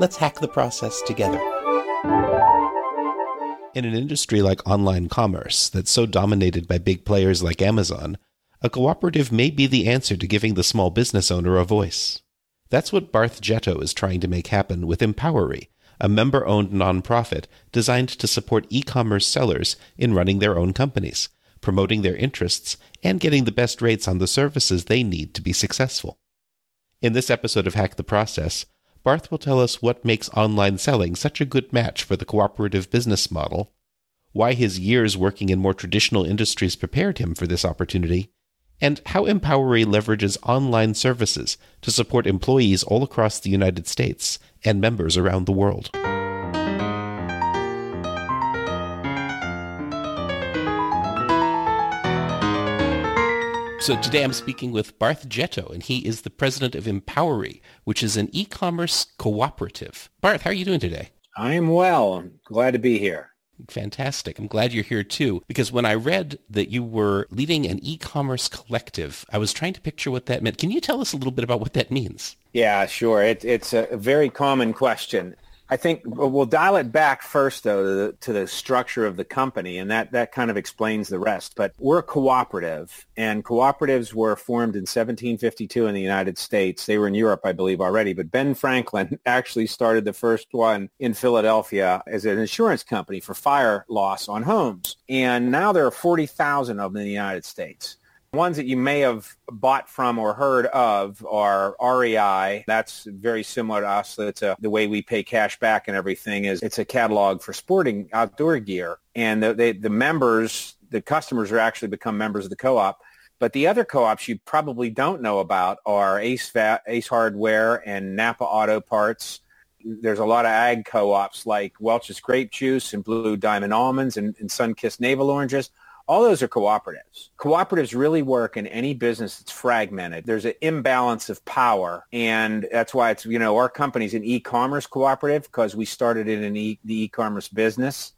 let's hack the process together. In an industry like online commerce that's so dominated by big players like Amazon, a cooperative may be the answer to giving the small business owner a voice. That's what Barth Jetto is trying to make happen with Empowery, a member owned nonprofit designed to support e commerce sellers in running their own companies promoting their interests, and getting the best rates on the services they need to be successful. In this episode of Hack the Process, Barth will tell us what makes online selling such a good match for the cooperative business model, why his years working in more traditional industries prepared him for this opportunity, and how Empowery leverages online services to support employees all across the United States and members around the world. So today I'm speaking with Barth Jetto, and he is the president of Empowery, which is an e-commerce cooperative. Barth, how are you doing today? I am well. I'm glad to be here. Fantastic. I'm glad you're here too, because when I read that you were leading an e-commerce collective, I was trying to picture what that meant. Can you tell us a little bit about what that means? Yeah, sure. It, it's a very common question. I think we'll dial it back first, though, to the, to the, structure of the company, and that, that kind of explains the rest. But we're a cooperative, and cooperatives were formed in 1752 in the United States. They were in Europe, I believe, already, but Ben Franklin actually started the first one in Philadelphia as an insurance company for fire loss on homes. And now there are 40,000 of them in the United States. Ones that you may have bought from or heard of are REI. That's very similar to us. That's a, uh, the way we pay cash back and everything is it's a catalog for sporting outdoor gear. And the, they, the members, the customers are actually become members of the co-op. But the other co-ops you probably don't know about are Ace, Va- Ace Hardware and Napa Auto Parts. There's a lot of ag co-ops like Welch's Grape Juice and Blue Diamond Almonds and, and Sunkist Navel Oranges all those are cooperatives. Cooperatives really work in any business that's fragmented. There's an imbalance of power. And that's why it's, you know, our company's an e-commerce cooperative because we started in e- the e-commerce business.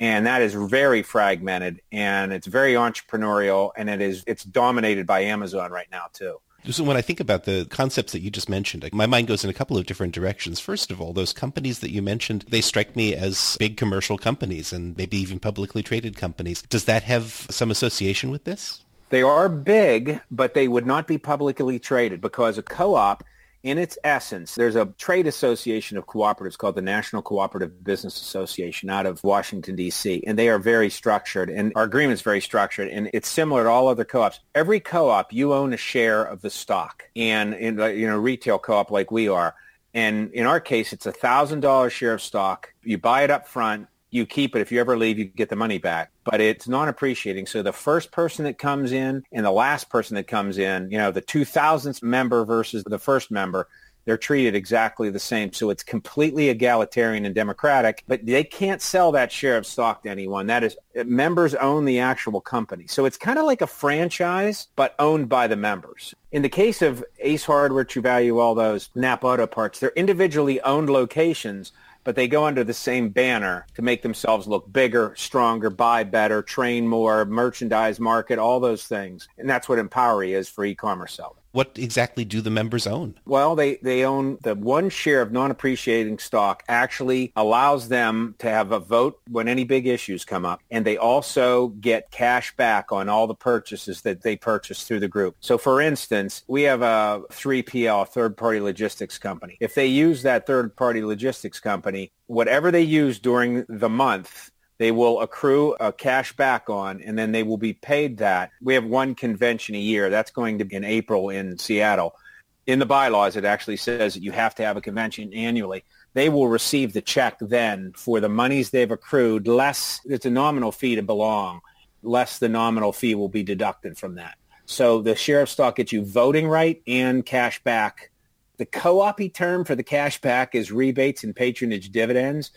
And that is very fragmented and it's very entrepreneurial and it is, it's dominated by Amazon right now too. So when I think about the concepts that you just mentioned, my mind goes in a couple of different directions. First of all, those companies that you mentioned, they strike me as big commercial companies and maybe even publicly traded companies. Does that have some association with this? They are big, but they would not be publicly traded because a co-op in its essence, there's a trade association of cooperatives called the National Cooperative Business Association out of Washington, D.C., and they are very structured, and our agreement is very structured, and it's similar to all other co-ops. Every co-op, you own a share of the stock, and in you know retail co-op like we are, and in our case, it's a $1,000 share of stock. You buy it up front you keep it. If you ever leave, you get the money back. But it's non-appreciating. So the first person that comes in and the last person that comes in, you know, the 2000th member versus the first member, they're treated exactly the same. So it's completely egalitarian and democratic, but they can't sell that share of stock to anyone. That is, members own the actual company. So it's kind of like a franchise, but owned by the members. In the case of Ace Hardware, True Value, all those Napa Auto Parts, they're individually owned locations but they go under the same banner to make themselves look bigger, stronger, buy better, train more, merchandise market, all those things. And that's what Empowery is for e-commerce sellers. What exactly do the members own? Well, they, they own the one share of non-appreciating stock actually allows them to have a vote when any big issues come up. And they also get cash back on all the purchases that they purchase through the group. So for instance, we have a 3PL, third-party logistics company. If they use that third-party logistics company, whatever they use during the month, they will accrue a cash back on, and then they will be paid that. We have one convention a year. That's going to be in April in Seattle. In the bylaws, it actually says that you have to have a convention annually. They will receive the check then for the monies they've accrued, less, it's a nominal fee to belong, less the nominal fee will be deducted from that. So the share of stock gets you voting right and cash back The co-op term for the cash back is rebates and patronage dividends,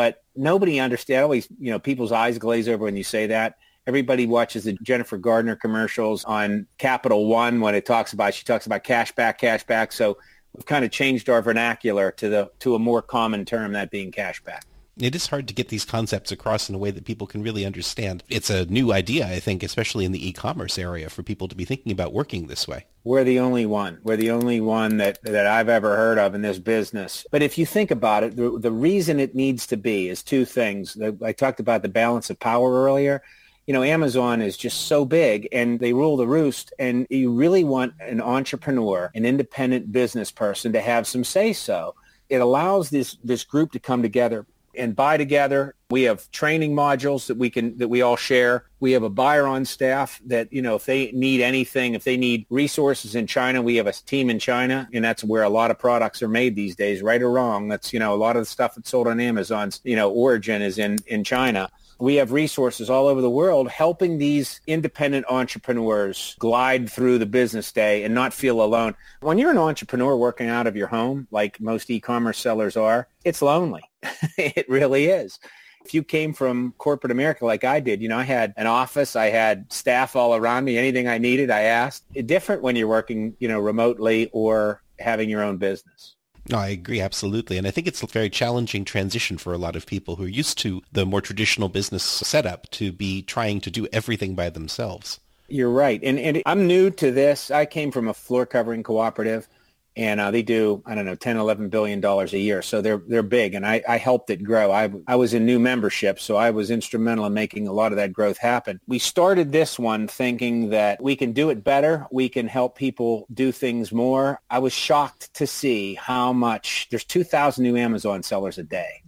but nobody understands. Always, you know, people's eyes glaze over when you say that. Everybody watches the Jennifer Gardner commercials on Capital One when it talks about she talks about cash back, cash back. So we've kind of changed our vernacular to the to a more common term, that being cash back it is hard to get these concepts across in a way that people can really understand. It's a new idea, I think, especially in the e-commerce area for people to be thinking about working this way. We're the only one. We're the only one that, that I've ever heard of in this business. But if you think about it, the, the reason it needs to be is two things. I talked about the balance of power earlier. You know, Amazon is just so big and they rule the roost and you really want an entrepreneur, an independent business person to have some say so. It allows this, this group to come together and buy together. We have training modules that we can that we all share. We have a buyer on staff that you know if they need anything, if they need resources in China, we have a team in China, and that's where a lot of products are made these days, right or wrong. That's you know a lot of the stuff that's sold on Amazon's you know origin is in in China we have resources all over the world helping these independent entrepreneurs glide through the business day and not feel alone. When you're an entrepreneur working out of your home, like most e-commerce sellers are, it's lonely. it really is. If you came from corporate America like I did, you know, I had an office, I had staff all around me, anything I needed, I asked. It's different when you're working, you know, remotely or having your own business. No, I agree absolutely. And I think it's a very challenging transition for a lot of people who are used to the more traditional business setup to be trying to do everything by themselves. You're right. And, and I'm new to this. I came from a floor covering cooperative and uh, they do I don't know 10 11 billion dollars a year. So they're they're big and I, I helped it grow. I, I was in new membership so I was instrumental in making a lot of that growth happen. We started this one thinking that we can do it better we can help people do things more. I was shocked to see how much there's 2,000 new Amazon sellers a day.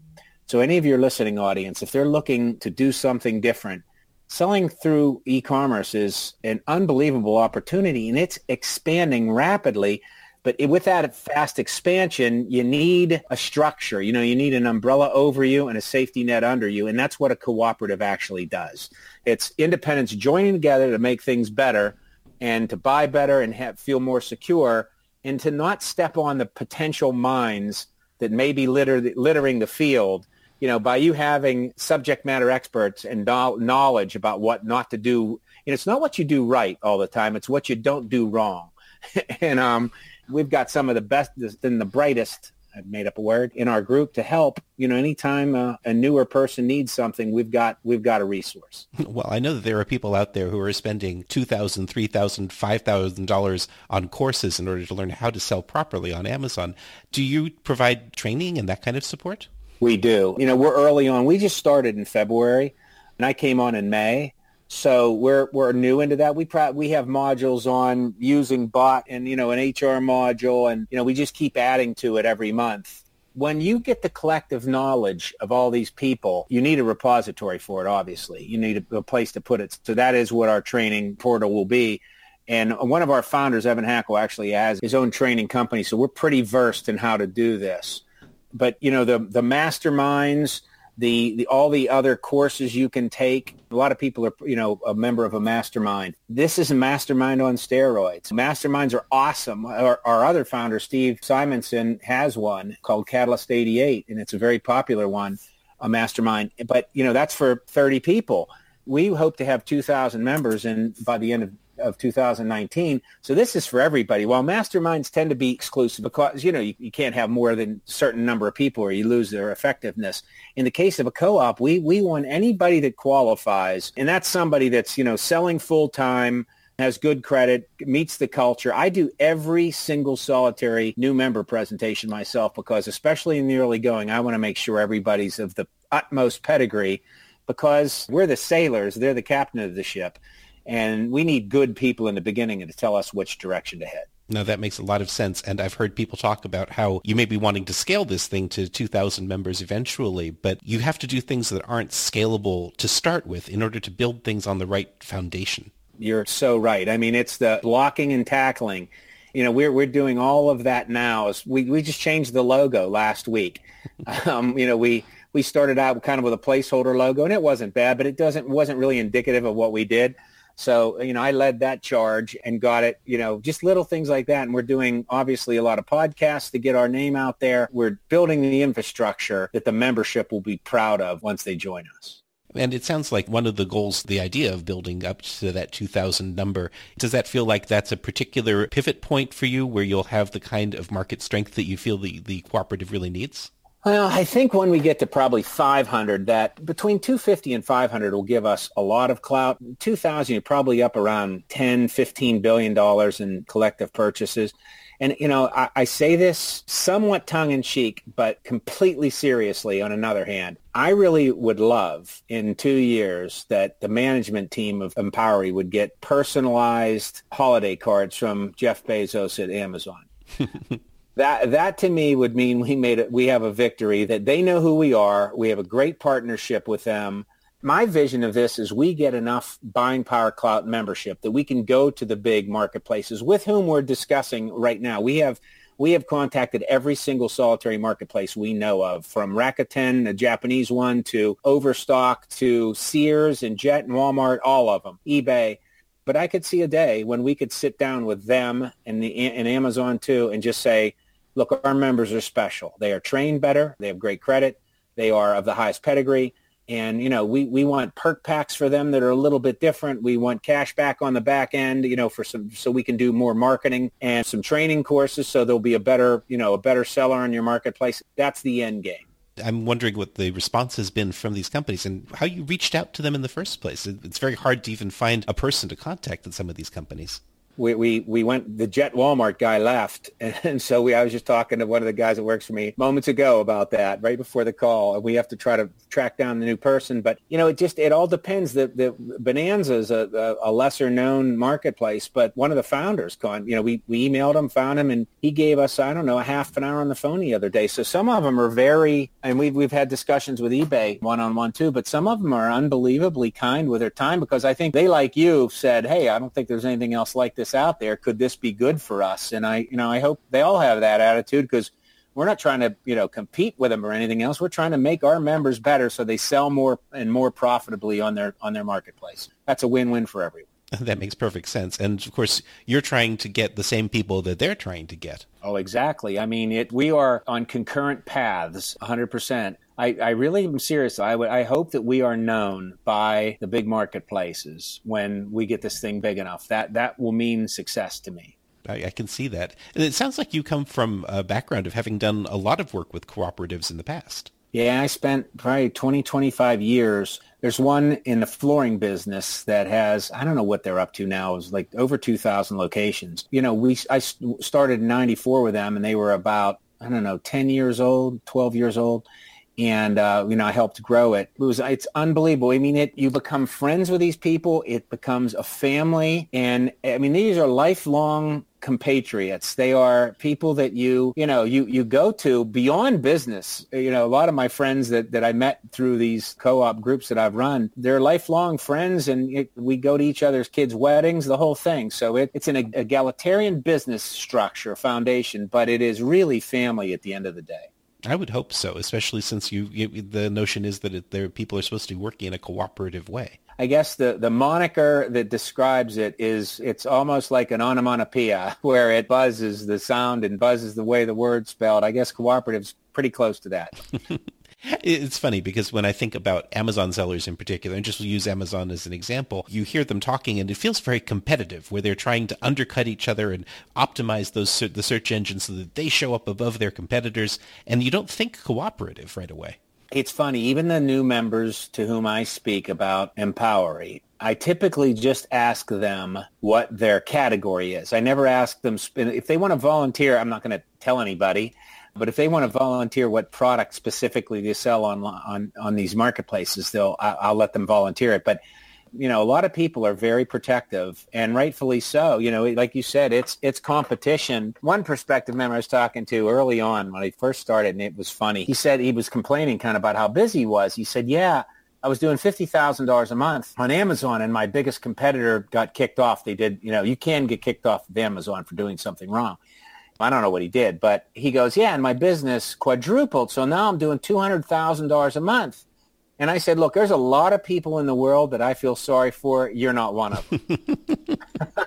So any of your listening audience if they're looking to do something different selling through e-commerce is an unbelievable opportunity and it's expanding rapidly but with that fast expansion, you need a structure. You know, you need an umbrella over you and a safety net under you. And that's what a cooperative actually does. It's independents joining together to make things better and to buy better and have, feel more secure and to not step on the potential mines that may be litter, littering the field you know, by you having subject matter experts and knowledge about what not to do, and it's not what you do right all the time; it's what you don't do wrong. and um, we've got some of the best and the brightest I've made up a word in our group to help. You know, anytime uh, a newer person needs something, we've got we've got a resource. Well, I know that there are people out there who are spending two thousand, three thousand, five thousand dollars on courses in order to learn how to sell properly on Amazon. Do you provide training and that kind of support? We do. You know, we're early on. We just started in February, and I came on in May. So we're we're new into that. We pro- we have modules on using bot and you know an HR module, and you know we just keep adding to it every month. When you get the collective knowledge of all these people, you need a repository for it. Obviously, you need a, a place to put it. So that is what our training portal will be. And one of our founders, Evan Hackel, actually has his own training company, so we're pretty versed in how to do this. But you know the the masterminds the, the all the other courses you can take. A lot of people are, you know, a member of a mastermind. This is a mastermind on steroids. Masterminds are awesome. Our, our other founder, Steve Simonson, has one called Catalyst 88, and it's a very popular one, a mastermind. But, you know, that's for 30 people. We hope to have 2,000 members, and by the end of of 2019. So this is for everybody. While masterminds tend to be exclusive because, you know, you, you can't have more than a certain number of people or you lose their effectiveness. In the case of a co-op, we, we want anybody that qualifies, and that's somebody that's, you know, selling full-time, has good credit, meets the culture. I do every single solitary new member presentation myself because especially in the early going, I want to make sure everybody's of the utmost pedigree because we're the sailors, they're the captain of the ship. And we need good people in the beginning to tell us which direction to head. No, that makes a lot of sense. And I've heard people talk about how you may be wanting to scale this thing to 2,000 members eventually, but you have to do things that aren't scalable to start with in order to build things on the right foundation. You're so right. I mean, it's the blocking and tackling. You know, we're, we're doing all of that now. We, we just changed the logo last week. um, you know, we, we started out kind of with a placeholder logo and it wasn't bad, but it doesn't, wasn't really indicative of what we did So, you know, I led that charge and got it, you know, just little things like that. And we're doing obviously a lot of podcasts to get our name out there. We're building the infrastructure that the membership will be proud of once they join us. And it sounds like one of the goals, the idea of building up to that 2000 number, does that feel like that's a particular pivot point for you where you'll have the kind of market strength that you feel the, the cooperative really needs? Well, I think when we get to probably 500, that between 250 and 500 will give us a lot of clout. 2000, you're probably up around 10, 15 billion dollars in collective purchases. And, you know, I, I say this somewhat tongue in cheek, but completely seriously on another hand. I really would love in two years that the management team of Empowery would get personalized holiday cards from Jeff Bezos at Amazon. that that to me would mean we made it we have a victory that they know who we are we have a great partnership with them my vision of this is we get enough buying power clout membership that we can go to the big marketplaces with whom we're discussing right now we have we have contacted every single solitary marketplace we know of from Rakuten, a Japanese one, to Overstock, to Sears and Jet and Walmart, all of them, eBay. But I could see a day when we could sit down with them and, the, and Amazon too and just say, look, our members are special. They are trained better. They have great credit. They are of the highest pedigree. And, you know, we, we want perk packs for them that are a little bit different. We want cash back on the back end, you know, for some, so we can do more marketing and some training courses. So there'll be a better, you know, a better seller in your marketplace. That's the end game. I'm wondering what the response has been from these companies and how you reached out to them in the first place. It's very hard to even find a person to contact at some of these companies we, we, we went, the Jet Walmart guy left. And so we, I was just talking to one of the guys that works for me moments ago about that right before the call. And we have to try to track down the new person. But, you know, it just, it all depends. The, the Bonanza is a, a lesser known marketplace, but one of the founders, you know, we, we emailed him, found him, and he gave us, I don't know, a half an hour on the phone the other day. So some of them are very, and we've, we've had discussions with eBay one-on-one too, but some of them are unbelievably kind with their time because I think they, like you, said, hey, I don't think there's anything else like this this out there. Could this be good for us? And I, you know, I hope they all have that attitude because we're not trying to, you know, compete with them or anything else. We're trying to make our members better so they sell more and more profitably on their on their marketplace. That's a win-win for everyone. That makes perfect sense. And of course, you're trying to get the same people that they're trying to get. Oh, exactly. I mean, it, we are on concurrent paths 100%. I, I really am serious. I, would, I hope that we are known by the big marketplaces when we get this thing big enough. That, that will mean success to me. I, I, can see that. And it sounds like you come from a background of having done a lot of work with cooperatives in the past. Yeah, I spent probably 20, 25 years. There's one in the flooring business that has, I don't know what they're up to now, is like over 2,000 locations. You know, we I started in 94 with them and they were about, I don't know, 10 years old, 12 years old and uh, you know I helped grow it. It was it's unbelievable. I mean, it you become friends with these people. It becomes a family, and I mean these are lifelong compatriots. They are people that you you know you you go to beyond business. You know, a lot of my friends that that I met through these co-op groups that I've run, they're lifelong friends, and it, we go to each other's kids' weddings, the whole thing. So it, it's an egalitarian business structure foundation, but it is really family at the end of the day. I would hope so, especially since you, you the notion is that it, there people are supposed to be working in a cooperative way. I guess the, the moniker that describes it is it's almost like an onomatopoeia where it buzzes the sound and buzzes the way the word's spelled. I guess cooperative's pretty close to that. It's funny because when I think about Amazon sellers in particular, and just use Amazon as an example, you hear them talking and it feels very competitive where they're trying to undercut each other and optimize those the search engines so that they show up above their competitors. And you don't think cooperative right away. It's funny, even the new members to whom I speak about Empowery, I typically just ask them what their category is. I never ask them if they want to volunteer. I'm not going to tell anybody. But if they want to volunteer what product specifically they sell on on on these marketplaces, they'll I'll let them volunteer it. But you know, a lot of people are very protective, and rightfully so. You know, like you said, it's it's competition. One prospective member I was talking to early on when I first started, and it was funny. He said he was complaining kind of about how busy he was. He said, "Yeah." I was doing fifty thousand dollars a month on Amazon, and my biggest competitor got kicked off. They did, you know, you can get kicked off of Amazon for doing something wrong. I don't know what he did, but he goes, yeah, and my business quadrupled. So now I'm doing $200,000 a month. And I said, look, there's a lot of people in the world that I feel sorry for. You're not one of them.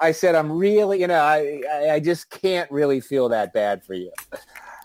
I said, I'm really, you know, I, I just can't really feel that bad for you.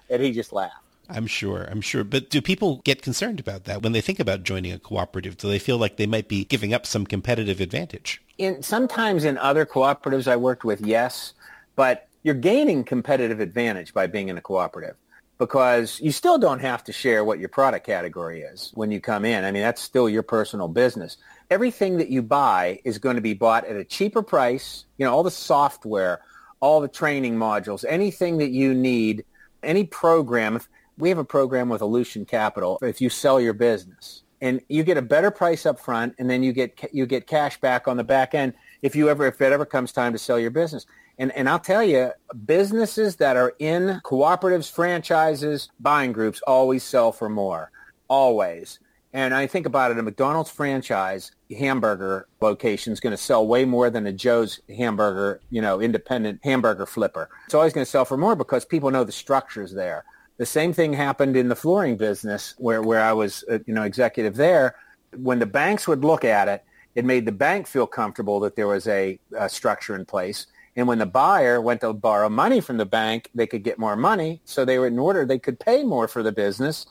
And he just laughed. I'm sure. I'm sure. But do people get concerned about that when they think about joining a cooperative? Do they feel like they might be giving up some competitive advantage? In sometimes in other cooperatives I worked with, yes, but you're gaining competitive advantage by being in a cooperative because you still don't have to share what your product category is when you come in. I mean, that's still your personal business. Everything that you buy is going to be bought at a cheaper price. You know, all the software, all the training modules, anything that you need, any program. We have a program with Aleutian Capital. If you sell your business and you get a better price up front and then you get, you get cash back on the back end if you ever, if it ever comes time to sell your business. And, and I'll tell you, businesses that are in cooperatives, franchises, buying groups always sell for more. Always. And I think about it, a McDonald's franchise hamburger location is going to sell way more than a Joe's hamburger, you know, independent hamburger flipper. It's always going to sell for more because people know the structure's there. The same thing happened in the flooring business where, where I was, uh, you know, executive there. When the banks would look at it, it made the bank feel comfortable that there was a, a structure in place. And when the buyer went to borrow money from the bank, they could get more money. So they were in order, they could pay more for the business.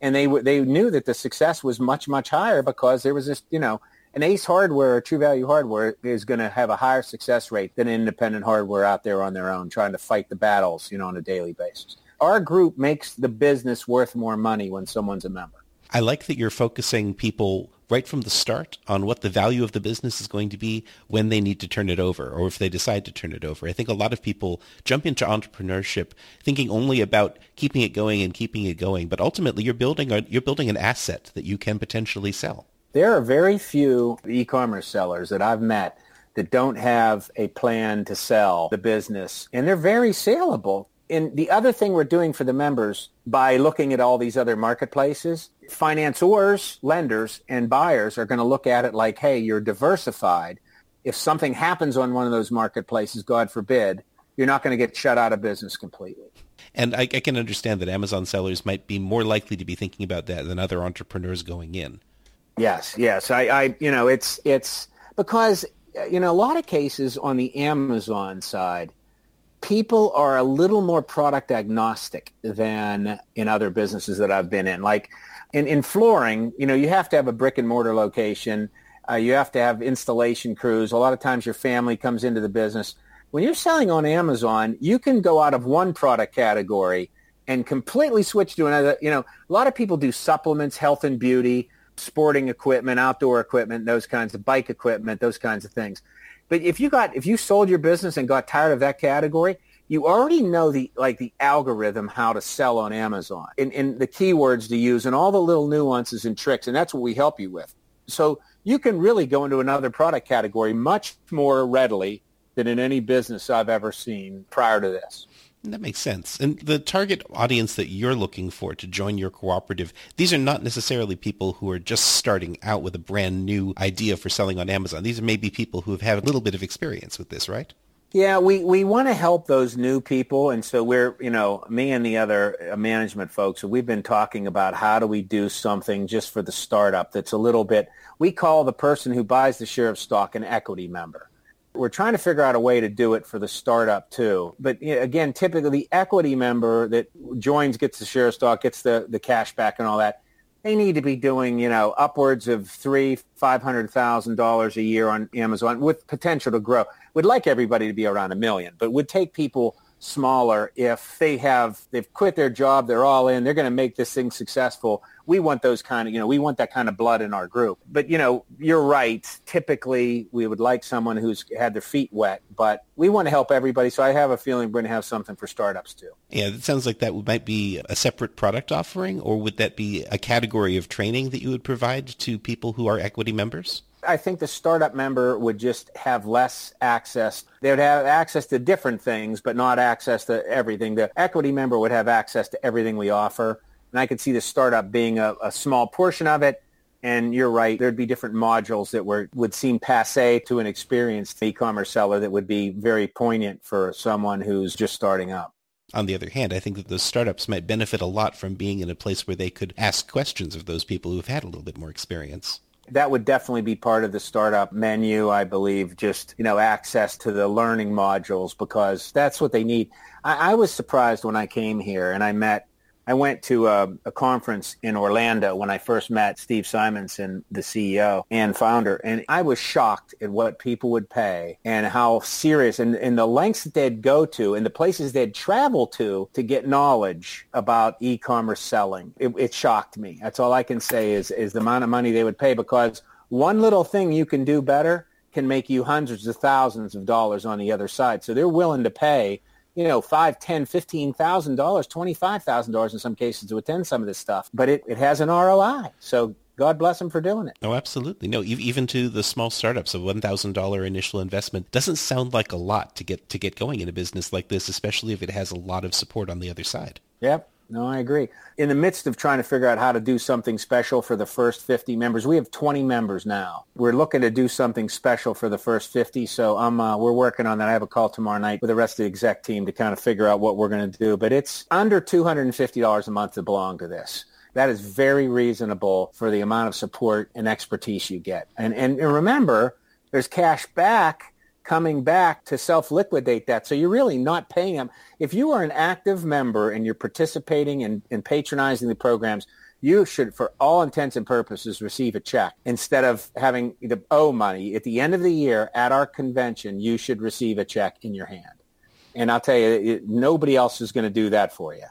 And they, they knew that the success was much, much higher because there was this, you know, an Ace Hardware, or True Value Hardware is going to have a higher success rate than independent hardware out there on their own, trying to fight the battles, you know, on a daily basis. Our group makes the business worth more money when someone's a member. I like that you're focusing people right from the start on what the value of the business is going to be when they need to turn it over or if they decide to turn it over. I think a lot of people jump into entrepreneurship thinking only about keeping it going and keeping it going, but ultimately you're building a, you're building an asset that you can potentially sell. There are very few e-commerce sellers that I've met that don't have a plan to sell the business and they're very saleable and the other thing we're doing for the members by looking at all these other marketplaces, financiers, lenders, and buyers are going to look at it like, hey, you're diversified. If something happens on one of those marketplaces, God forbid, you're not going to get shut out of business completely. And I, I, can understand that Amazon sellers might be more likely to be thinking about that than other entrepreneurs going in. Yes, yes. I, I you know, it's it's because you know a lot of cases on the Amazon side, people are a little more product agnostic than in other businesses that I've been in. Like in, in flooring, you know, you have to have a brick and mortar location. Uh, you have to have installation crews. A lot of times your family comes into the business. When you're selling on Amazon, you can go out of one product category and completely switch to another. You know, a lot of people do supplements, health and beauty, sporting equipment, outdoor equipment, those kinds of bike equipment, those kinds of things. But if you got if you sold your business and got tired of that category, you already know the like the algorithm how to sell on Amazon and, and the keywords to use and all the little nuances and tricks, and that's what we help you with. So you can really go into another product category much more readily than in any business I've ever seen prior to this. That makes sense. And the target audience that you're looking for to join your cooperative, these are not necessarily people who are just starting out with a brand new idea for selling on Amazon. These are maybe people who have had a little bit of experience with this, right? Yeah, we, we want to help those new people. And so we're, you know, me and the other uh, management folks, we've been talking about how do we do something just for the startup that's a little bit, we call the person who buys the share of stock an equity member. We're trying to figure out a way to do it for the startup too. But again, typically the equity member that joins, gets the share stock, gets the, the cash back and all that, they need to be doing, you know, upwards of three, five hundred thousand dollars a year on Amazon with potential to grow. We'd like everybody to be around a million, but would take people smaller if they have they've quit their job they're all in they're going to make this thing successful we want those kind of you know we want that kind of blood in our group but you know you're right typically we would like someone who's had their feet wet but we want to help everybody so i have a feeling we're going to have something for startups too yeah it sounds like that might be a separate product offering or would that be a category of training that you would provide to people who are equity members I think the startup member would just have less access. They would have access to different things, but not access to everything. The equity member would have access to everything we offer. And I could see the startup being a, a small portion of it. And you're right, there'd be different modules that were would seem passe to an experienced e-commerce seller that would be very poignant for someone who's just starting up. On the other hand, I think that those startups might benefit a lot from being in a place where they could ask questions of those people who've had a little bit more experience that would definitely be part of the startup menu, I believe, just, you know, access to the learning modules because that's what they need. I, I was surprised when I came here and I met I went to a, a, conference in Orlando when I first met Steve Simonson, the CEO and founder, and I was shocked at what people would pay and how serious and, and the lengths that they'd go to and the places they'd travel to to get knowledge about e-commerce selling. It, it shocked me. That's all I can say is, is the amount of money they would pay because one little thing you can do better can make you hundreds of thousands of dollars on the other side. So they're willing to pay you know, five, ten, fifteen thousand dollars, twenty-five thousand dollars in some cases to attend some of this stuff. But it, it has an ROI. So God bless them for doing it. Oh, absolutely. No, even to the small startups, a one thousand dollar initial investment doesn't sound like a lot to get to get going in a business like this, especially if it has a lot of support on the other side. Yep. No, I agree. In the midst of trying to figure out how to do something special for the first 50 members, we have 20 members now. We're looking to do something special for the first 50, so I'm uh, we're working on that. I have a call tomorrow night with the rest of the exec team to kind of figure out what we're going to do. But it's under $250 a month to belong to this. That is very reasonable for the amount of support and expertise you get. And and remember, there's cash back coming back to self-liquidate that. So you're really not paying them. If you are an active member and you're participating and, and patronizing the programs, you should, for all intents and purposes, receive a check instead of having to owe money. At the end of the year at our convention, you should receive a check in your hand. And I'll tell you, it, nobody else is going to do that for you.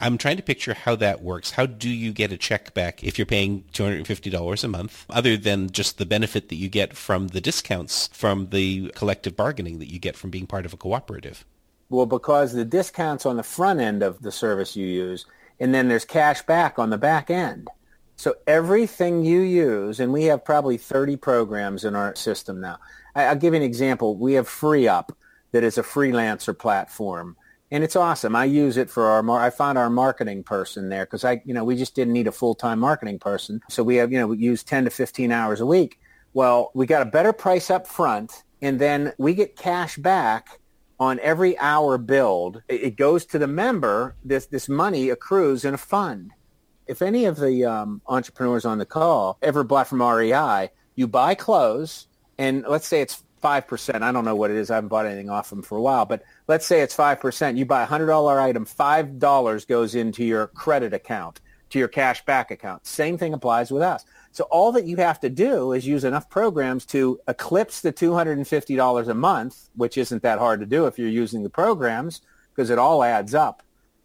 I'm trying to picture how that works. How do you get a check back if you're paying $250 a month, other than just the benefit that you get from the discounts from the collective bargaining that you get from being part of a cooperative? Well, because the discounts on the front end of the service you use, and then there's cash back on the back end. So everything you use, and we have probably 30 programs in our system now. I'll give you an example. We have FreeUp that is a freelancer platform and it's awesome. I use it for our. Mar- I found our marketing person there because I, you know, we just didn't need a full time marketing person, so we have, you know, we use ten to fifteen hours a week. Well, we got a better price up front, and then we get cash back on every hour billed. It goes to the member. This this money accrues in a fund. If any of the um, entrepreneurs on the call ever bought from REI, you buy clothes, and let's say it's 5%. I don't know what it is. I haven't bought anything off them for a while, but let's say it's 5%. You buy a $100 item, $5 goes into your credit account, to your cash back account. Same thing applies with us. So all that you have to do is use enough programs to eclipse the $250 a month, which isn't that hard to do if you're using the programs because it all adds up.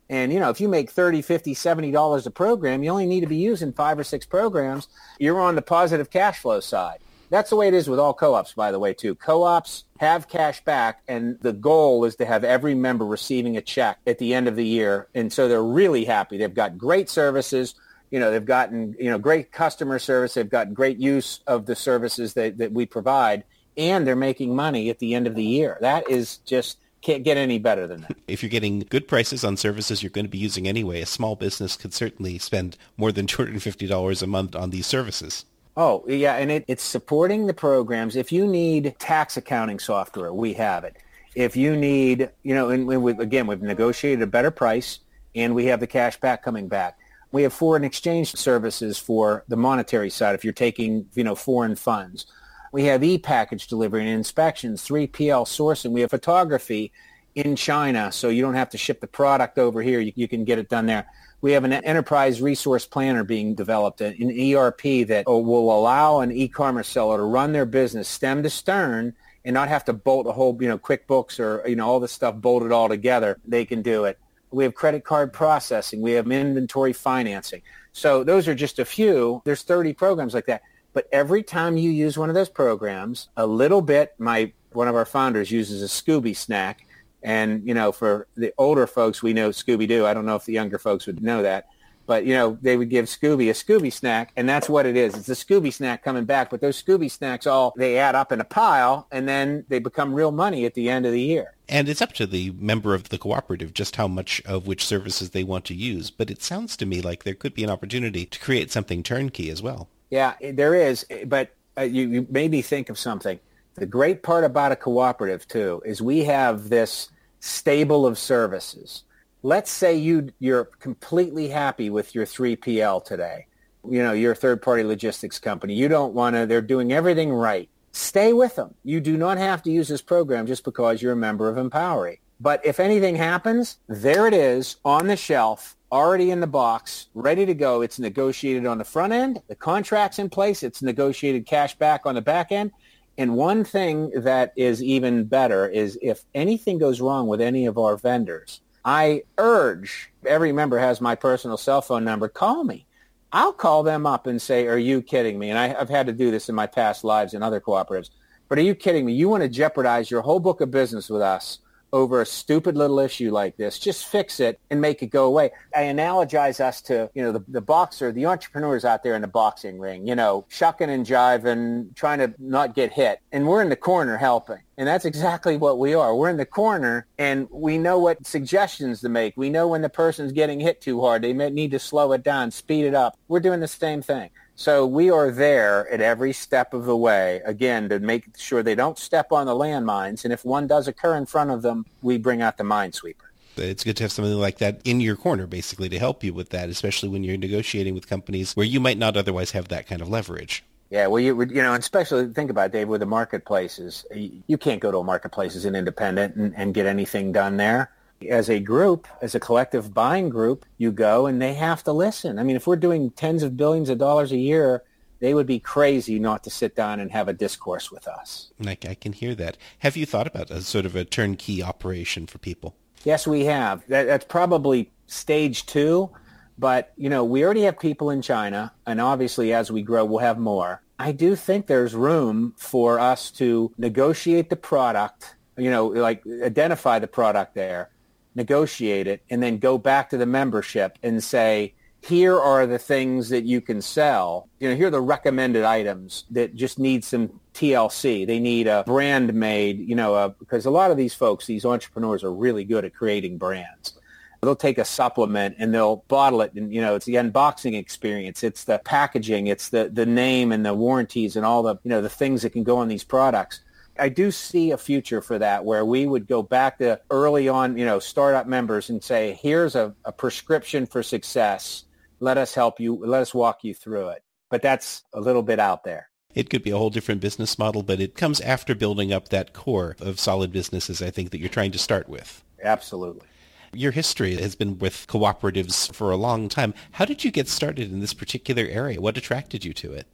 And, you know, if you make 30, 50, 70 dollars a program, you only need to be using five or six programs. You're on the positive cash flow side. That's the way it is with all co-ops, by the way, too. Co-ops have cash back, and the goal is to have every member receiving a check at the end of the year. And so they're really happy. They've got great services. You know, they've gotten, you know, great customer service. They've gotten great use of the services that, that we provide, and they're making money at the end of the year. That is just can't get any better than that. If you're getting good prices on services you're going to be using anyway, a small business could certainly spend more than $250 a month on these services. Oh, yeah, and it, it's supporting the programs. If you need tax accounting software, we have it. If you need, you know, and we, again, we've negotiated a better price, and we have the cash back coming back. We have foreign exchange services for the monetary side if you're taking, you know, foreign funds. We have e-package delivery and inspections, 3PL sourcing. We have photography in China, so you don't have to ship the product over here. You, you can get it done there we have an enterprise resource planner being developed, an ERP that will allow an e-commerce seller to run their business stem to stern and not have to bolt a whole, you know, QuickBooks or, you know, all this stuff bolted all together. They can do it. We have credit card processing. We have inventory financing. So those are just a few. There's 30 programs like that. But every time you use one of those programs, a little bit, my one of our founders uses a Scooby snack and, you know, for the older folks, we know Scooby-Doo. I don't know if the younger folks would know that. But, you know, they would give Scooby a Scooby snack, and that's what it is. It's a Scooby snack coming back. But those Scooby snacks all, they add up in a pile, and then they become real money at the end of the year. And it's up to the member of the cooperative just how much of which services they want to use. But it sounds to me like there could be an opportunity to create something turnkey as well. Yeah, there is. But uh, you, you made me think of something. The great part about a cooperative, too, is we have this stable of services. Let's say you you're completely happy with your 3PL today. You know, your third-party logistics company. You don't want to they're doing everything right. Stay with them. You do not have to use this program just because you're a member of Empowery. But if anything happens, there it is on the shelf, already in the box, ready to go. It's negotiated on the front end. The contract's in place. It's negotiated cash back on the back end. And one thing that is even better is if anything goes wrong with any of our vendors, I urge every member has my personal cell phone number. Call me. I'll call them up and say, are you kidding me? And I, have had to do this in my past lives in other cooperatives. But are you kidding me? You want to jeopardize your whole book of business with us over a stupid little issue like this. Just fix it and make it go away. I analogize us to, you know, the, the boxer, the entrepreneurs out there in the boxing ring, you know, shucking and jiving, trying to not get hit. And we're in the corner helping. And that's exactly what we are. We're in the corner and we know what suggestions to make. We know when the person's getting hit too hard. They may need to slow it down, speed it up. We're doing the same thing. So we are there at every step of the way, again, to make sure they don't step on the landmines. And if one does occur in front of them, we bring out the minesweeper. It's good to have something like that in your corner, basically, to help you with that, especially when you're negotiating with companies where you might not otherwise have that kind of leverage. Yeah, well, you you know, and especially think about it, Dave with the marketplaces. You can't go to a marketplace as an independent and, and get anything done there as a group, as a collective buying group, you go and they have to listen. I mean, if we're doing tens of billions of dollars a year, they would be crazy not to sit down and have a discourse with us. I, I can hear that. Have you thought about a sort of a turnkey operation for people? Yes, we have. That, that's probably stage two, but you know, we already have people in China, and obviously, as we grow, we'll have more. I do think there's room for us to negotiate the product. You know, like identify the product there negotiate it, and then go back to the membership and say, here are the things that you can sell. You know, here are the recommended items that just need some TLC. They need a brand made, you know, uh, because a lot of these folks, these entrepreneurs are really good at creating brands. They'll take a supplement and they'll bottle it and, you know, it's the unboxing experience. It's the packaging. It's the, the name and the warranties and all the, you know, the things that can go on these products. I do see a future for that where we would go back to early on, you know, startup members and say, here's a, a prescription for success. Let us help you. Let us walk you through it. But that's a little bit out there. It could be a whole different business model, but it comes after building up that core of solid businesses, I think, that you're trying to start with. Absolutely. Your history has been with cooperatives for a long time. How did you get started in this particular area? What attracted you to it?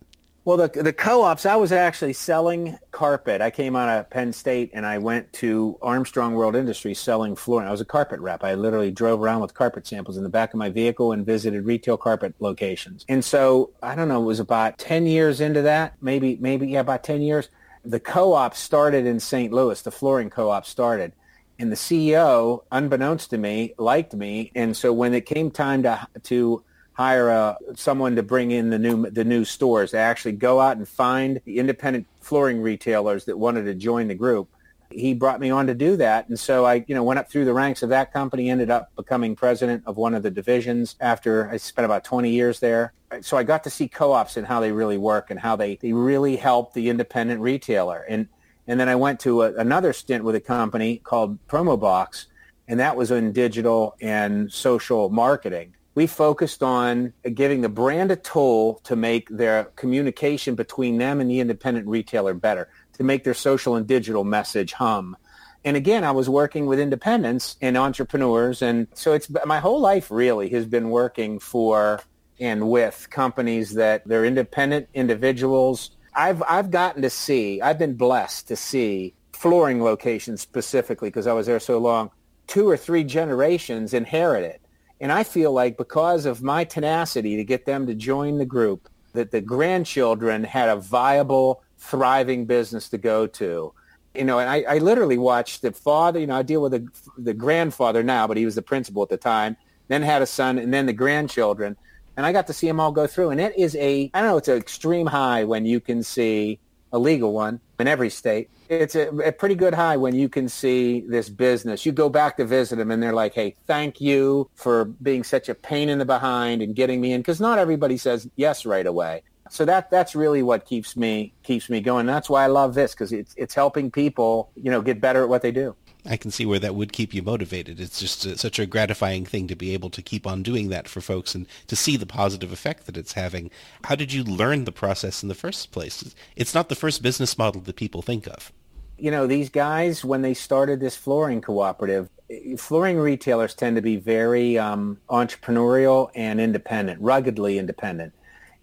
Well, the the co-ops, I was actually selling carpet. I came out of Penn State and I went to Armstrong World Industries selling flooring. I was a carpet rep. I literally drove around with carpet samples in the back of my vehicle and visited retail carpet locations. And so, I don't know, it was about 10 years into that, maybe, maybe, yeah, about 10 years. The co-op started in St. Louis. The flooring co-op started. And the CEO, unbeknownst to me, liked me. And so when it came time to, to hire uh, someone to bring in the new the new stores. They actually go out and find the independent flooring retailers that wanted to join the group. He brought me on to do that, and so I, you know, went up through the ranks of that company. Ended up becoming president of one of the divisions after I spent about 20 years there. So I got to see co-ops and how they really work and how they, they really help the independent retailer. And and then I went to a, another stint with a company called Promobox, and that was in digital and social marketing we focused on giving the brand a tool to make their communication between them and the independent retailer better, to make their social and digital message hum. And again, I was working with independents and entrepreneurs. And so it's my whole life really has been working for and with companies that they're independent individuals. I've, I've gotten to see, I've been blessed to see flooring locations specifically because I was there so long, two or three generations inherit it and I feel like because of my tenacity to get them to join the group, that the grandchildren had a viable, thriving business to go to. You know, and I, I literally watched the father, you know, I deal with the, the grandfather now, but he was the principal at the time, then had a son, and then the grandchildren. And I got to see them all go through. And it is a, I don't know, it's an extreme high when you can see a legal one in every state. It's a, a, pretty good high when you can see this business. You go back to visit them and they're like, hey, thank you for being such a pain in the behind and getting me in. Because not everybody says yes right away. So that that's really what keeps me keeps me going. That's why I love this because it's it's helping people, you know, get better at what they do. I can see where that would keep you motivated. It's just a, such a gratifying thing to be able to keep on doing that for folks and to see the positive effect that it's having. How did you learn the process in the first place? It's not the first business model that people think of. You know, these guys, when they started this flooring cooperative, flooring retailers tend to be very um, entrepreneurial and independent, ruggedly independent.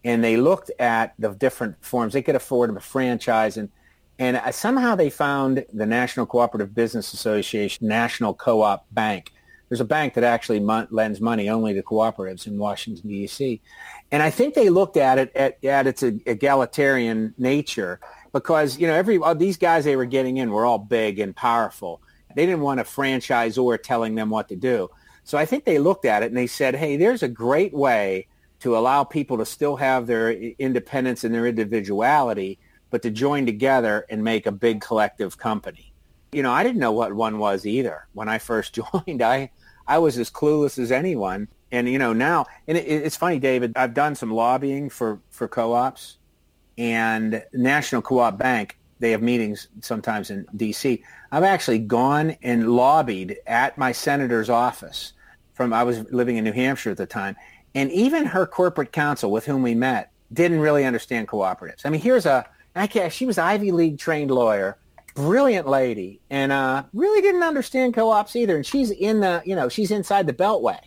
And they looked at the different forms. They could afford a franchise and and somehow they found the National Cooperative Business Association, National Co-op Bank. There's a bank that actually lends money only to cooperatives in Washington, D.C. And I think they looked at it at, at its egalitarian nature because, you know, every these guys they were getting in were all big and powerful. They didn't want a franchisor telling them what to do. So I think they looked at it and they said, hey, there's a great way to allow people to still have their independence and their individuality but to join together and make a big collective company. You know, I didn't know what one was either when I first joined. I I was as clueless as anyone. And you know now, and it, it's funny, David. I've done some lobbying for for co-ops, and National Co-op Bank. They have meetings sometimes in D.C. I've actually gone and lobbied at my senator's office. From I was living in New Hampshire at the time, and even her corporate counsel with whom we met didn't really understand cooperatives. I mean, here's a I can't, she was Ivy League trained lawyer, brilliant lady, and uh, really didn't understand co-ops either. And she's in the, you know, she's inside the Beltway,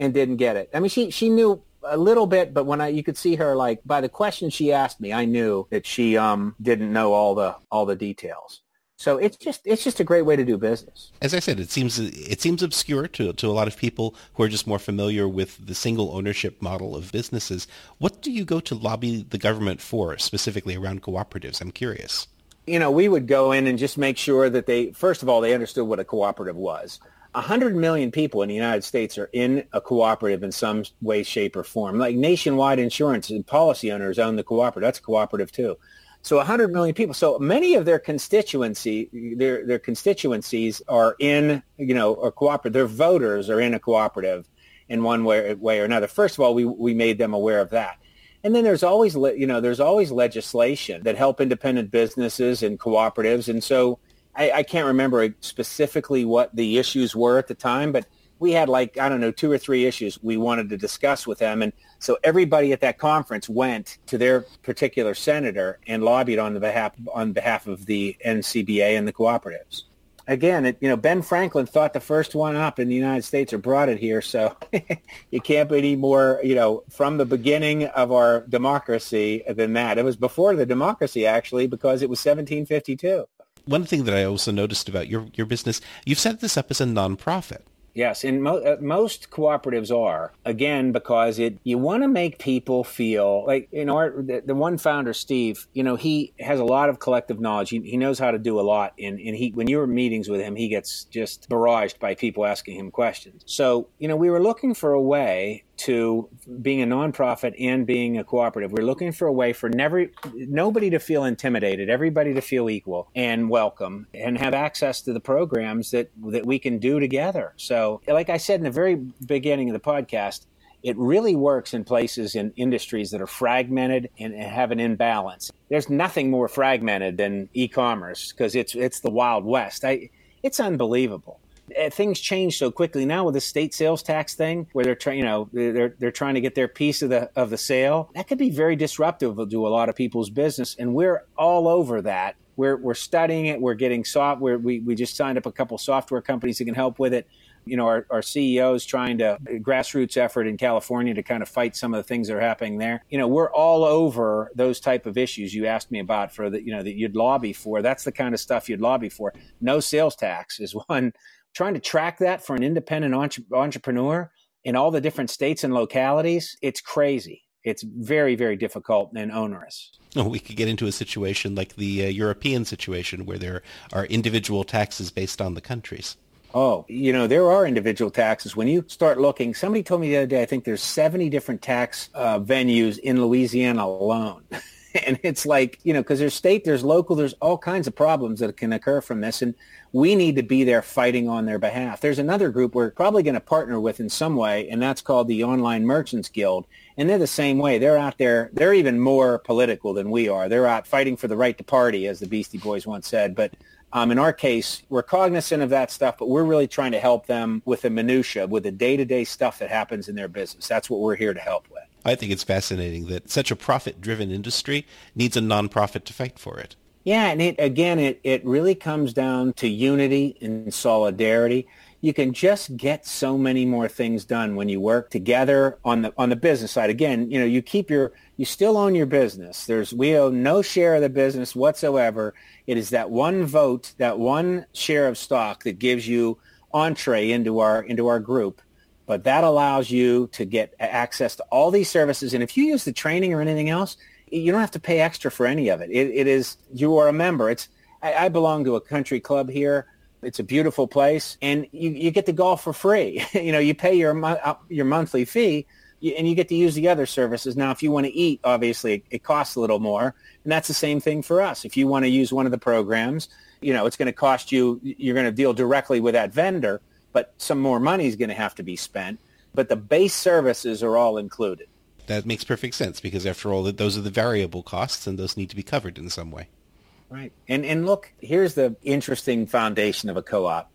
and didn't get it. I mean, she she knew a little bit, but when I you could see her like by the questions she asked me, I knew that she um didn't know all the all the details. So it's just it's just a great way to do business. As I said, it seems it seems obscure to to a lot of people who are just more familiar with the single ownership model of businesses. What do you go to lobby the government for specifically around cooperatives? I'm curious. You know, we would go in and just make sure that they first of all they understood what a cooperative was. A 100 million people in the United States are in a cooperative in some way, shape, or form. Like nationwide insurance and policy owners own the cooperative. That's a cooperative too. So 100 million people. So many of their constituency, their their constituencies are in, you know, a cooperative. Their voters are in a cooperative in one way, way or another. First of all, we we made them aware of that. And then there's always, you know, there's always legislation that help independent businesses and cooperatives. And so I, I can't remember specifically what the issues were at the time, but we had like I don't know two or three issues we wanted to discuss with them, and so everybody at that conference went to their particular senator and lobbied on the behalf on behalf of the NCBA and the cooperatives. Again, it, you know, Ben Franklin thought the first one up in the United States or brought it here, so you can't be any more, you know, from the beginning of our democracy than that. It was before the democracy, actually, because it was 1752. One thing that I also noticed about your, your business, you've set this up as a nonprofit. Yes, and mo- uh, most cooperatives are again because it you want to make people feel like you know the, the, one founder Steve, you know he has a lot of collective knowledge. He, he knows how to do a lot, and and he when you're in meetings with him, he gets just barraged by people asking him questions. So you know we were looking for a way to being a nonprofit and being a cooperative. We're looking for a way for never nobody to feel intimidated, everybody to feel equal and welcome, and have access to the programs that that we can do together. So, like I said in the very beginning of the podcast, it really works in places in industries that are fragmented and have an imbalance. There's nothing more fragmented than e-commerce because it's it's the wild west. I, it's unbelievable. Uh, things change so quickly now with the state sales tax thing, where they're trying, you know, they're they're trying to get their piece of the of the sale. That could be very disruptive to a lot of people's business, and we're all over that. We're we're studying it. We're getting software. We we just signed up a couple software companies that can help with it. You know, our, our CEO is trying to grassroots effort in California to kind of fight some of the things that are happening there. You know, we're all over those type of issues you asked me about for the, you know, that you'd lobby for. That's the kind of stuff you'd lobby for. No sales tax is one trying to track that for an independent entre- entrepreneur in all the different states and localities, it's crazy. It's very, very difficult and onerous. Oh, we could get into a situation like the uh, European situation where there are individual taxes based on the countries. Oh, you know, there are individual taxes. When you start looking, somebody told me the other day, I think there's 70 different tax uh, venues in Louisiana alone. and it's like, you know, because there's state, there's local, there's all kinds of problems that can occur from this. And we need to be there fighting on their behalf. There's another group we're probably going to partner with in some way, and that's called the Online Merchants Guild. And they're the same way. They're out there. They're even more political than we are. They're out fighting for the right to party, as the Beastie Boys once said. But Um, in our case, we're cognizant of that stuff, but we're really trying to help them with the minutia, with the day-to-day stuff that happens in their business. That's what we're here to help with. I think it's fascinating that such a profit-driven industry needs a nonprofit to fight for it. Yeah, and it, again, it, it really comes down to unity and solidarity. You can just get so many more things done when you work together on the on the business side. Again, you know, you keep your you still own your business. There's we own no share of the business whatsoever. It is that one vote, that one share of stock that gives you entree into our into our group. But that allows you to get access to all these services. And if you use the training or anything else, you don't have to pay extra for any of it. It, it is you are a member. It's I, I, belong to a country club here. It's a beautiful place, and you, you get to golf for free. you know, you pay your uh, your monthly fee, and you get to use the other services. Now, if you want to eat, obviously it, it costs a little more, and that's the same thing for us. If you want to use one of the programs, you know, it's going to cost you. You're going to deal directly with that vendor, but some more money is going to have to be spent. But the base services are all included that makes perfect sense because after all, those are the variable costs and those need to be covered in some way. Right. And and look, here's the interesting foundation of a co-op.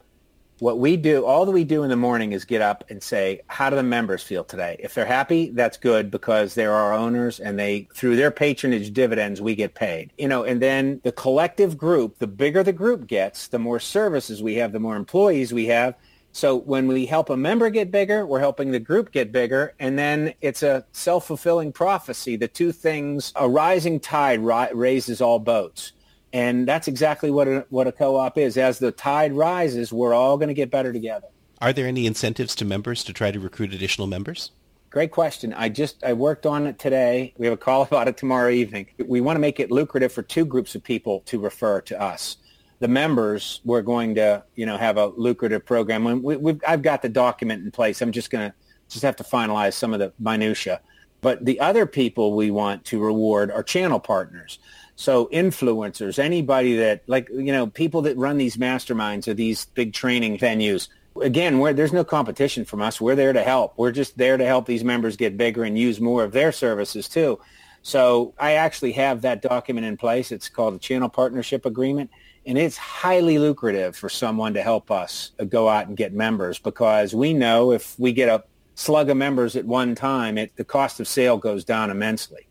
What we do, all that we do in the morning is get up and say, how do the members feel today? If they're happy, that's good because they're our owners and they, through their patronage dividends, we get paid. You know, and then the collective group, the bigger the group gets, the more services we have, the more employees we have, so when we help a member get bigger, we're helping the group get bigger. And then it's a self-fulfilling prophecy. The two things, a rising tide raises all boats. And that's exactly what a, what a co-op is. As the tide rises, we're all going to get better together. Are there any incentives to members to try to recruit additional members? Great question. I just I worked on it today. We have a call about it tomorrow evening. We want to make it lucrative for two groups of people to refer to us the members we're going to you know have a lucrative program. We, we, I've got the document in place. I'm just going to just have to finalize some of the minutia. But the other people we want to reward are channel partners. So influencers, anybody that like you know people that run these masterminds or these big training venues. Again, there's no competition from us. We're there to help. We're just there to help these members get bigger and use more of their services too. So I actually have that document in place. It's called a channel partnership agreement and it's highly lucrative for someone to help us go out and get members because we know if we get a slug of members at one time, it, the cost of sale goes down immensely.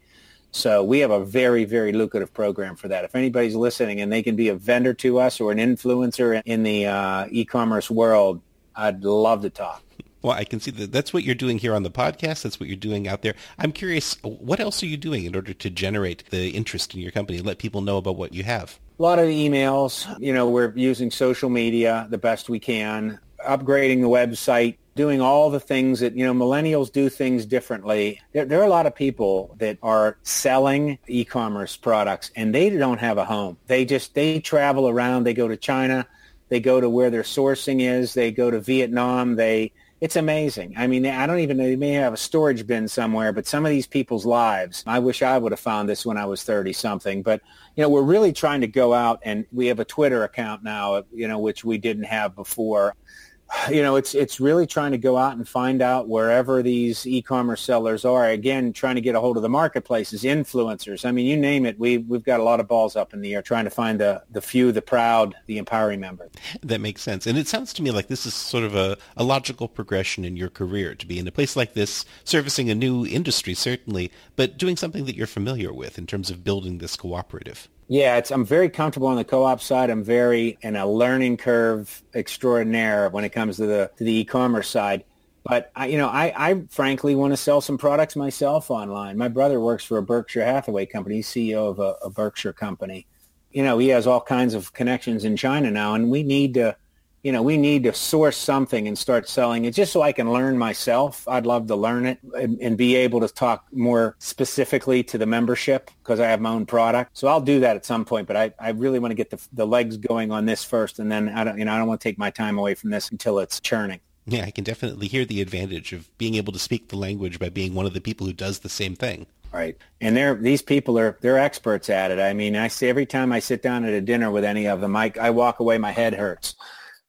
So we have a very, very lucrative program for that. If anybody's listening and they can be a vendor to us or an influencer in the uh, e-commerce world, I'd love to talk. Well, I can see that that's what you're doing here on the podcast. That's what you're doing out there. I'm curious, what else are you doing in order to generate the interest in your company, and let people know about what you have? A lot of emails. You know, we're using social media the best we can, upgrading the website, doing all the things that, you know, millennials do things differently. There, there, are a lot of people that are selling e-commerce products and they don't have a home. They just, they travel around. They go to China. They go to where their sourcing is. They go to Vietnam. They it's amazing. I mean, I don't even know. They may have a storage bin somewhere, but some of these people's lives, I wish I would have found this when I was 30 something. But, you know, we're really trying to go out and we have a Twitter account now, you know, which we didn't have before you know, it's it's really trying to go out and find out wherever these e-commerce sellers are. Again, trying to get a hold of the marketplaces, influencers. I mean, you name it. We we've got a lot of balls up in the air trying to find the the few, the proud, the empowering members. That makes sense, and it sounds to me like this is sort of a, a logical progression in your career to be in a place like this, servicing a new industry certainly, but doing something that you're familiar with in terms of building this cooperative. Yeah, it's, I'm very comfortable on the co-op side. I'm very in a learning curve extraordinaire when it comes to the to the e-commerce side. But I, you know, I, I frankly want to sell some products myself online. My brother works for a Berkshire Hathaway company. He's CEO of a, a Berkshire company. You know, he has all kinds of connections in China now, and we need to you know, we need to source something and start selling it just so I can learn myself. I'd love to learn it and, and be able to talk more specifically to the membership because I have my own product. So I'll do that at some point, but I, I really want to get the, the legs going on this first. And then I don't, you know, I don't want to take my time away from this until it's churning. Yeah, I can definitely hear the advantage of being able to speak the language by being one of the people who does the same thing. Right. And they're these people are they're experts at it. I mean, I see every time I sit down at a dinner with any of them, I, I walk away, my head hurts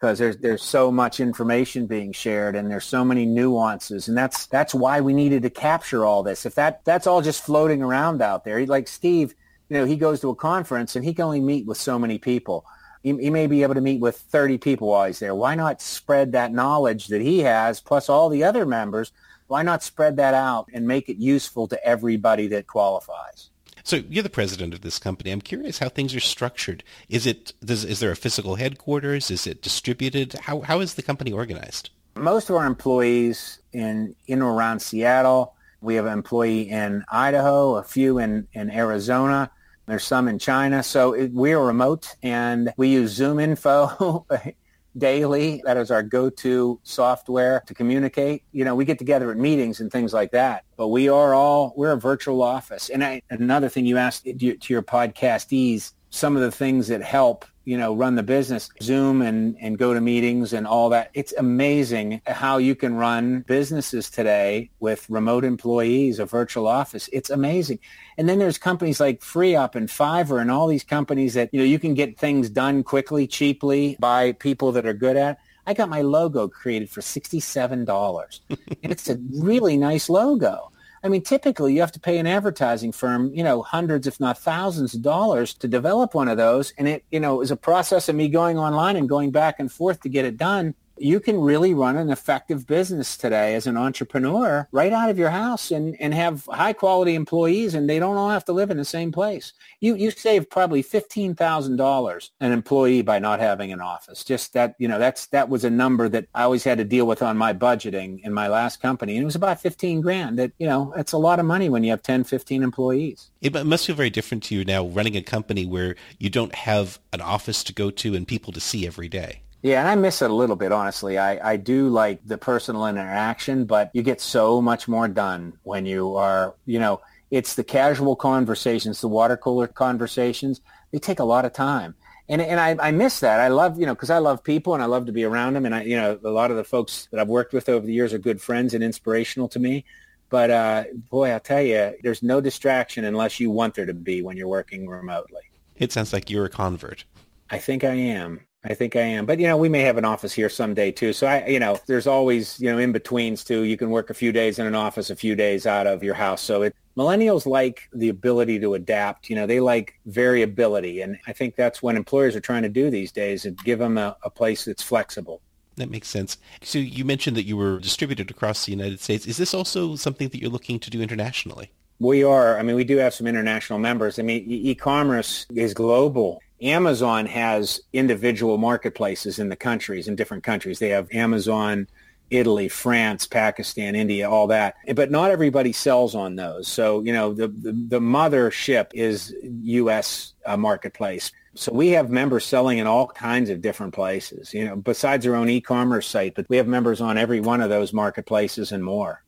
because there's there's so much information being shared and there's so many nuances and that's that's why we needed to capture all this if that that's all just floating around out there like steve you know he goes to a conference and he can only meet with so many people He, he may be able to meet with 30 people while he's there. Why not spread that knowledge that he has plus all the other members? Why not spread that out and make it useful to everybody that qualifies? So you're the president of this company. I'm curious how things are structured. Is it does, is there a physical headquarters? Is it distributed? How how is the company organized? Most of our employees in in or around Seattle. We have an employee in Idaho, a few in, in Arizona. There's some in China. So it, we're remote and we use Zoom info daily. That is our go-to software to communicate. You know, we get together at meetings and things like that, but we are all, we're a virtual office. And I, another thing you asked to your podcastees, some of the things that help you know, run the business, Zoom and, and GoToMeetings and all that. It's amazing how you can run businesses today with remote employees, a virtual office. It's amazing. And then there's companies like FreeUp and Fiverr and all these companies that, you know, you can get things done quickly, cheaply by people that are good at. I got my logo created for $67. and it's a really nice logo. I mean, typically you have to pay an advertising firm, you know, hundreds, if not thousands of dollars to develop one of those. And it, you know, is a process of me going online and going back and forth to get it done you can really run an effective business today as an entrepreneur right out of your house and, and have high quality employees and they don't all have to live in the same place. You, you save probably $15,000 an employee by not having an office. Just that, you know, that's, that was a number that I always had to deal with on my budgeting in my last company. And it was about 15 grand that, you know, it's a lot of money when you have 10, 15 employees. It must feel very different to you now running a company where you don't have an office to go to and people to see every day. Yeah, and I miss it a little bit, honestly. I, I do like the personal interaction, but you get so much more done when you are, you know, it's the casual conversations, the water cooler conversations. They take a lot of time. And, and I, I miss that. I love, you know, because I love people and I love to be around them. And I, you know, a lot of the folks that I've worked with over the years are good friends and inspirational to me. But uh, boy, I'll tell you, there's no distraction unless you want there to be when you're working remotely. It sounds like you're a convert. I think I am. I think I am. But, you know, we may have an office here someday too. So I, you know, there's always, you know, in betweens too. You can work a few days in an office, a few days out of your house. So it, millennials like the ability to adapt. You know, they like variability. And I think that's what employers are trying to do these days and give them a, a place that's flexible. That makes sense. So you mentioned that you were distributed across the United States. Is this also something that you're looking to do internationally? We are. I mean, we do have some international members. I mean, e-commerce is global. Amazon has individual marketplaces in the countries, in different countries. They have Amazon, Italy, France, Pakistan, India, all that. But not everybody sells on those. So, you know, the, the, the mothership is U.S. Uh, marketplace. So we have members selling in all kinds of different places, you know, besides our own e-commerce site, but we have members on every one of those marketplaces and more.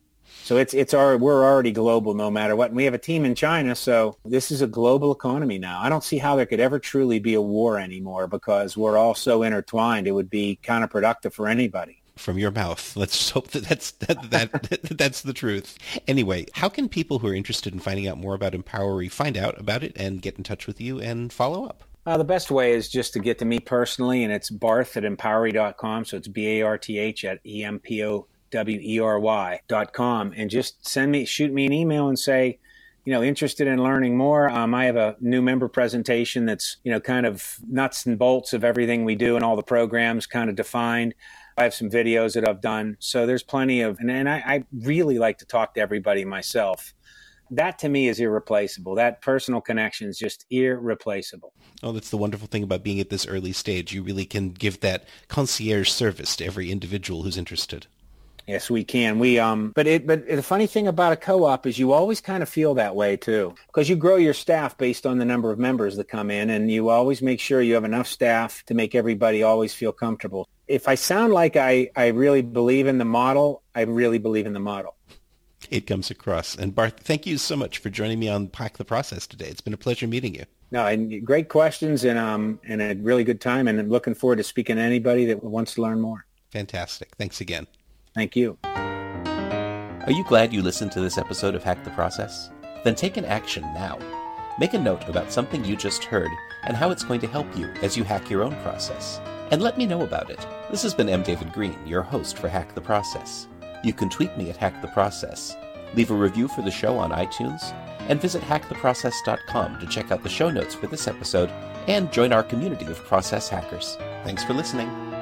So it's it's our we're already global no matter what. And we have a team in China, so this is a global economy now. I don't see how there could ever truly be a war anymore because we're all so intertwined. It would be counterproductive for anybody. From your mouth. Let's hope that that's that, that that's the truth. Anyway, how can people who are interested in finding out more about Empowery find out about it and get in touch with you and follow up? Uh, the best way is just to get to me personally, and it's barth at empowery.com. So it's B-A-R-T-H at E-M-P-O W-E-R-Y dot com and just send me, shoot me an email and say, you know, interested in learning more. Um, I have a new member presentation that's, you know, kind of nuts and bolts of everything we do and all the programs kind of defined. I have some videos that I've done. So there's plenty of, and, and I, I really like to talk to everybody myself that to me is irreplaceable. That personal connection is just irreplaceable. Oh, that's the wonderful thing about being at this early stage. You really can give that concierge service to every individual who's interested. Yes, we can. We um, but it but the funny thing about a co-op is you always kind of feel that way too, because you grow your staff based on the number of members that come in, and you always make sure you have enough staff to make everybody always feel comfortable. If I sound like I I really believe in the model, I really believe in the model. It comes across. And Barth, thank you so much for joining me on Hack the Process today. It's been a pleasure meeting you. No, and great questions and um and a really good time, and I'm looking forward to speaking to anybody that wants to learn more. Fantastic. Thanks again. Thank you. Are you glad you listened to this episode of Hack the Process? Then take an action now. Make a note about something you just heard and how it's going to help you as you hack your own process. And let me know about it. This has been M. David Green, your host for Hack the Process. You can tweet me at Hack the Process, Leave a review for the show on iTunes, and visit hacktheprocess.com to check out the show notes for this episode and join our community of process hackers. Thanks for listening.